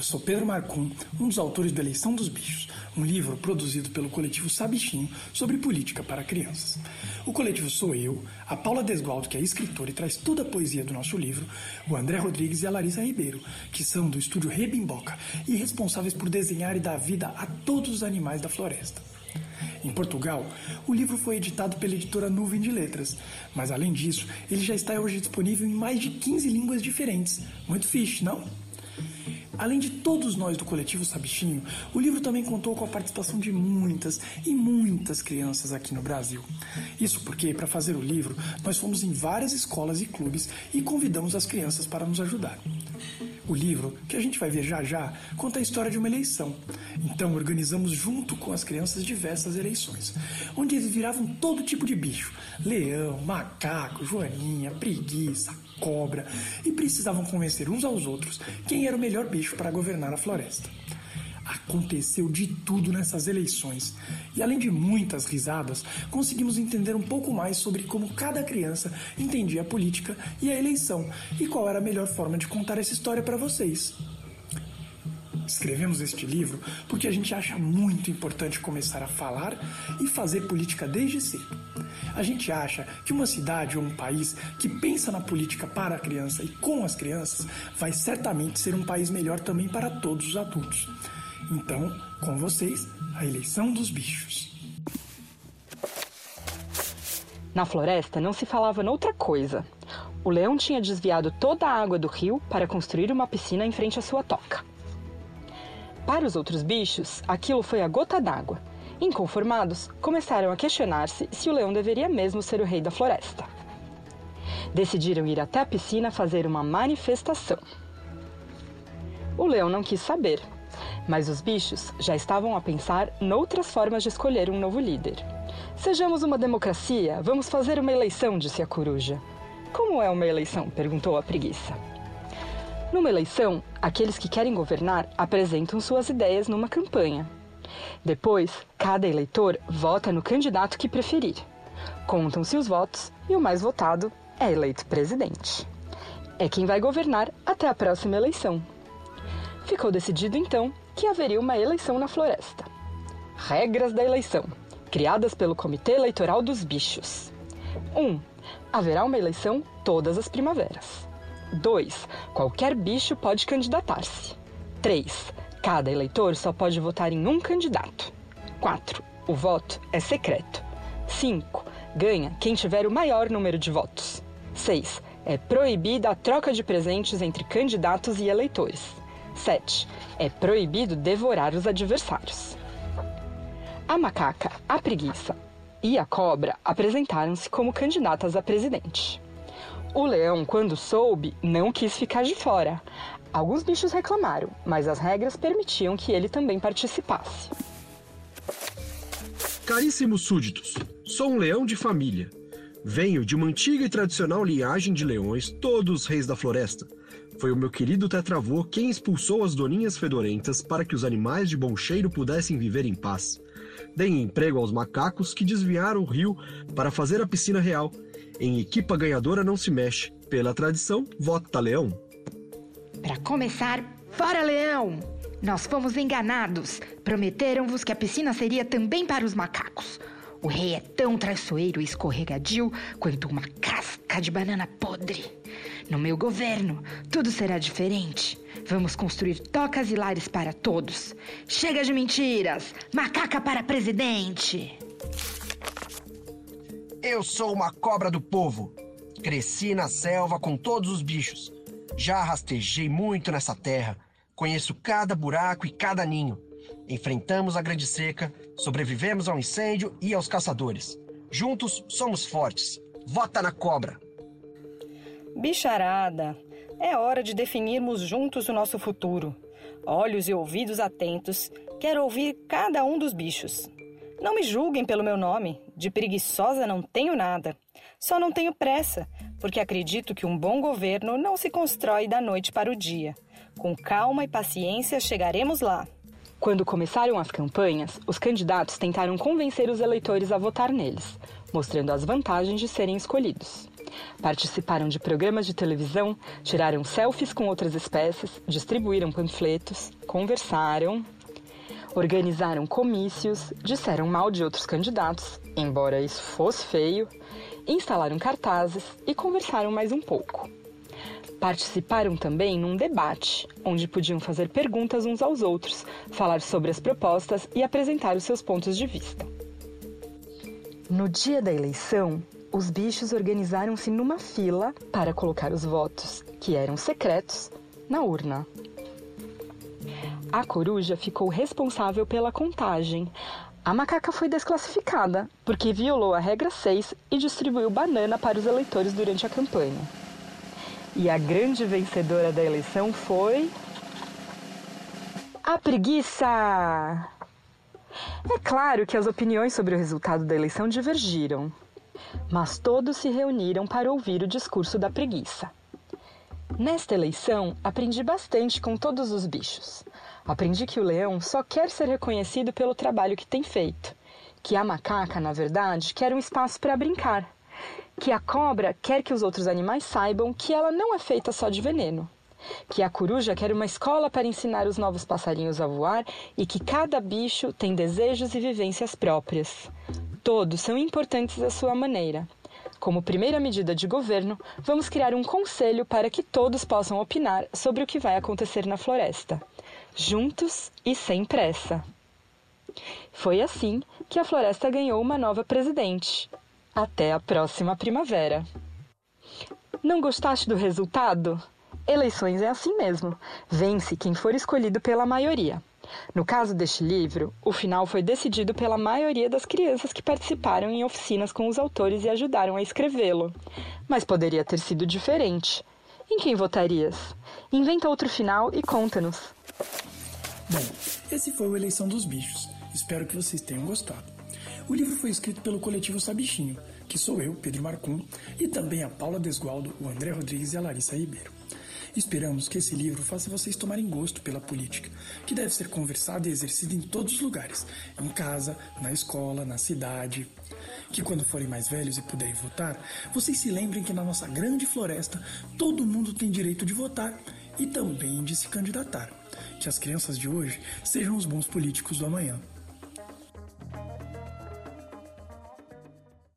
Eu sou Pedro Marcum, um dos autores do Eleição dos Bichos, um livro produzido pelo coletivo Sabichinho sobre política para crianças. O coletivo sou eu, a Paula Desgualdo, que é escritora e traz toda a poesia do nosso livro, o André Rodrigues e a Larissa Ribeiro, que são do estúdio Rebimboca e responsáveis por desenhar e dar vida a todos os animais da floresta. Em Portugal, o livro foi editado pela editora Nuvem de Letras, mas além disso, ele já está hoje disponível em mais de 15 línguas diferentes. Muito fixe, não? Além de todos nós do coletivo Sabichinho, o livro também contou com a participação de muitas e muitas crianças aqui no Brasil. Isso porque, para fazer o livro, nós fomos em várias escolas e clubes e convidamos as crianças para nos ajudar. O livro, que a gente vai ver já já, conta a história de uma eleição. Então organizamos junto com as crianças diversas eleições, onde eles viravam todo tipo de bicho: leão, macaco, joaninha, preguiça, cobra, e precisavam convencer uns aos outros quem era o melhor bicho para governar a floresta. Aconteceu de tudo nessas eleições. E além de muitas risadas, conseguimos entender um pouco mais sobre como cada criança entendia a política e a eleição e qual era a melhor forma de contar essa história para vocês. Escrevemos este livro porque a gente acha muito importante começar a falar e fazer política desde cedo. A gente acha que uma cidade ou um país que pensa na política para a criança e com as crianças vai certamente ser um país melhor também para todos os adultos. Então, com vocês, a eleição dos bichos. Na floresta não se falava noutra coisa. O leão tinha desviado toda a água do rio para construir uma piscina em frente à sua toca. Para os outros bichos, aquilo foi a gota d'água. Inconformados, começaram a questionar-se se o leão deveria mesmo ser o rei da floresta. Decidiram ir até a piscina fazer uma manifestação. O leão não quis saber mas os bichos já estavam a pensar noutras formas de escolher um novo líder. Sejamos uma democracia, vamos fazer uma eleição, disse a coruja. Como é uma eleição? perguntou a preguiça. Numa eleição, aqueles que querem governar apresentam suas ideias numa campanha. Depois, cada eleitor vota no candidato que preferir. Contam-se os votos e o mais votado é eleito presidente. É quem vai governar até a próxima eleição. Ficou decidido então que haveria uma eleição na floresta. Regras da eleição, criadas pelo Comitê Eleitoral dos Bichos. 1. Um, haverá uma eleição todas as primaveras. 2. Qualquer bicho pode candidatar-se. 3. Cada eleitor só pode votar em um candidato. 4. O voto é secreto. 5. Ganha quem tiver o maior número de votos. 6. É proibida a troca de presentes entre candidatos e eleitores. 7. É proibido devorar os adversários. A macaca, a preguiça e a cobra apresentaram-se como candidatas a presidente. O leão, quando soube, não quis ficar de fora. Alguns bichos reclamaram, mas as regras permitiam que ele também participasse. Caríssimos súditos, sou um leão de família. Venho de uma antiga e tradicional linhagem de leões, todos reis da floresta. Foi o meu querido tetravô quem expulsou as doninhas fedorentas para que os animais de bom cheiro pudessem viver em paz. Dei emprego aos macacos que desviaram o rio para fazer a piscina real. Em equipa ganhadora não se mexe. Pela tradição, vota leão. Para começar, fora leão! Nós fomos enganados. Prometeram-vos que a piscina seria também para os macacos. O rei é tão traiçoeiro e escorregadio quanto uma casca de banana podre. No meu governo, tudo será diferente. Vamos construir tocas e lares para todos. Chega de mentiras! Macaca para presidente! Eu sou uma cobra do povo. Cresci na selva com todos os bichos. Já rastejei muito nessa terra. Conheço cada buraco e cada ninho. Enfrentamos a grande seca, sobrevivemos ao incêndio e aos caçadores. Juntos somos fortes. Vota na cobra! Bicharada, é hora de definirmos juntos o nosso futuro. Olhos e ouvidos atentos, quero ouvir cada um dos bichos. Não me julguem pelo meu nome, de preguiçosa não tenho nada. Só não tenho pressa, porque acredito que um bom governo não se constrói da noite para o dia. Com calma e paciência chegaremos lá. Quando começaram as campanhas, os candidatos tentaram convencer os eleitores a votar neles, mostrando as vantagens de serem escolhidos. Participaram de programas de televisão, tiraram selfies com outras espécies, distribuíram panfletos, conversaram, organizaram comícios, disseram mal de outros candidatos, embora isso fosse feio, instalaram cartazes e conversaram mais um pouco. Participaram também num debate, onde podiam fazer perguntas uns aos outros, falar sobre as propostas e apresentar os seus pontos de vista. No dia da eleição, os bichos organizaram-se numa fila para colocar os votos, que eram secretos, na urna. A coruja ficou responsável pela contagem. A macaca foi desclassificada porque violou a regra 6 e distribuiu banana para os eleitores durante a campanha. E a grande vencedora da eleição foi. A preguiça! É claro que as opiniões sobre o resultado da eleição divergiram, mas todos se reuniram para ouvir o discurso da preguiça. Nesta eleição, aprendi bastante com todos os bichos. Aprendi que o leão só quer ser reconhecido pelo trabalho que tem feito, que a macaca, na verdade, quer um espaço para brincar que a cobra quer que os outros animais saibam que ela não é feita só de veneno. Que a coruja quer uma escola para ensinar os novos passarinhos a voar e que cada bicho tem desejos e vivências próprias. Todos são importantes à sua maneira. Como primeira medida de governo, vamos criar um conselho para que todos possam opinar sobre o que vai acontecer na floresta, juntos e sem pressa. Foi assim que a floresta ganhou uma nova presidente, até a próxima primavera. Não gostaste do resultado? Eleições é assim mesmo. Vence quem for escolhido pela maioria. No caso deste livro, o final foi decidido pela maioria das crianças que participaram em oficinas com os autores e ajudaram a escrevê-lo. Mas poderia ter sido diferente. Em quem votarias? Inventa outro final e conta-nos. Bom, esse foi o Eleição dos Bichos. Espero que vocês tenham gostado. O livro foi escrito pelo coletivo Sabichinho, que sou eu, Pedro Marcum, e também a Paula Desgualdo, o André Rodrigues e a Larissa Ribeiro. Esperamos que esse livro faça vocês tomarem gosto pela política, que deve ser conversada e exercida em todos os lugares, em casa, na escola, na cidade. Que quando forem mais velhos e puderem votar, vocês se lembrem que na nossa grande floresta todo mundo tem direito de votar e também de se candidatar. Que as crianças de hoje sejam os bons políticos do amanhã.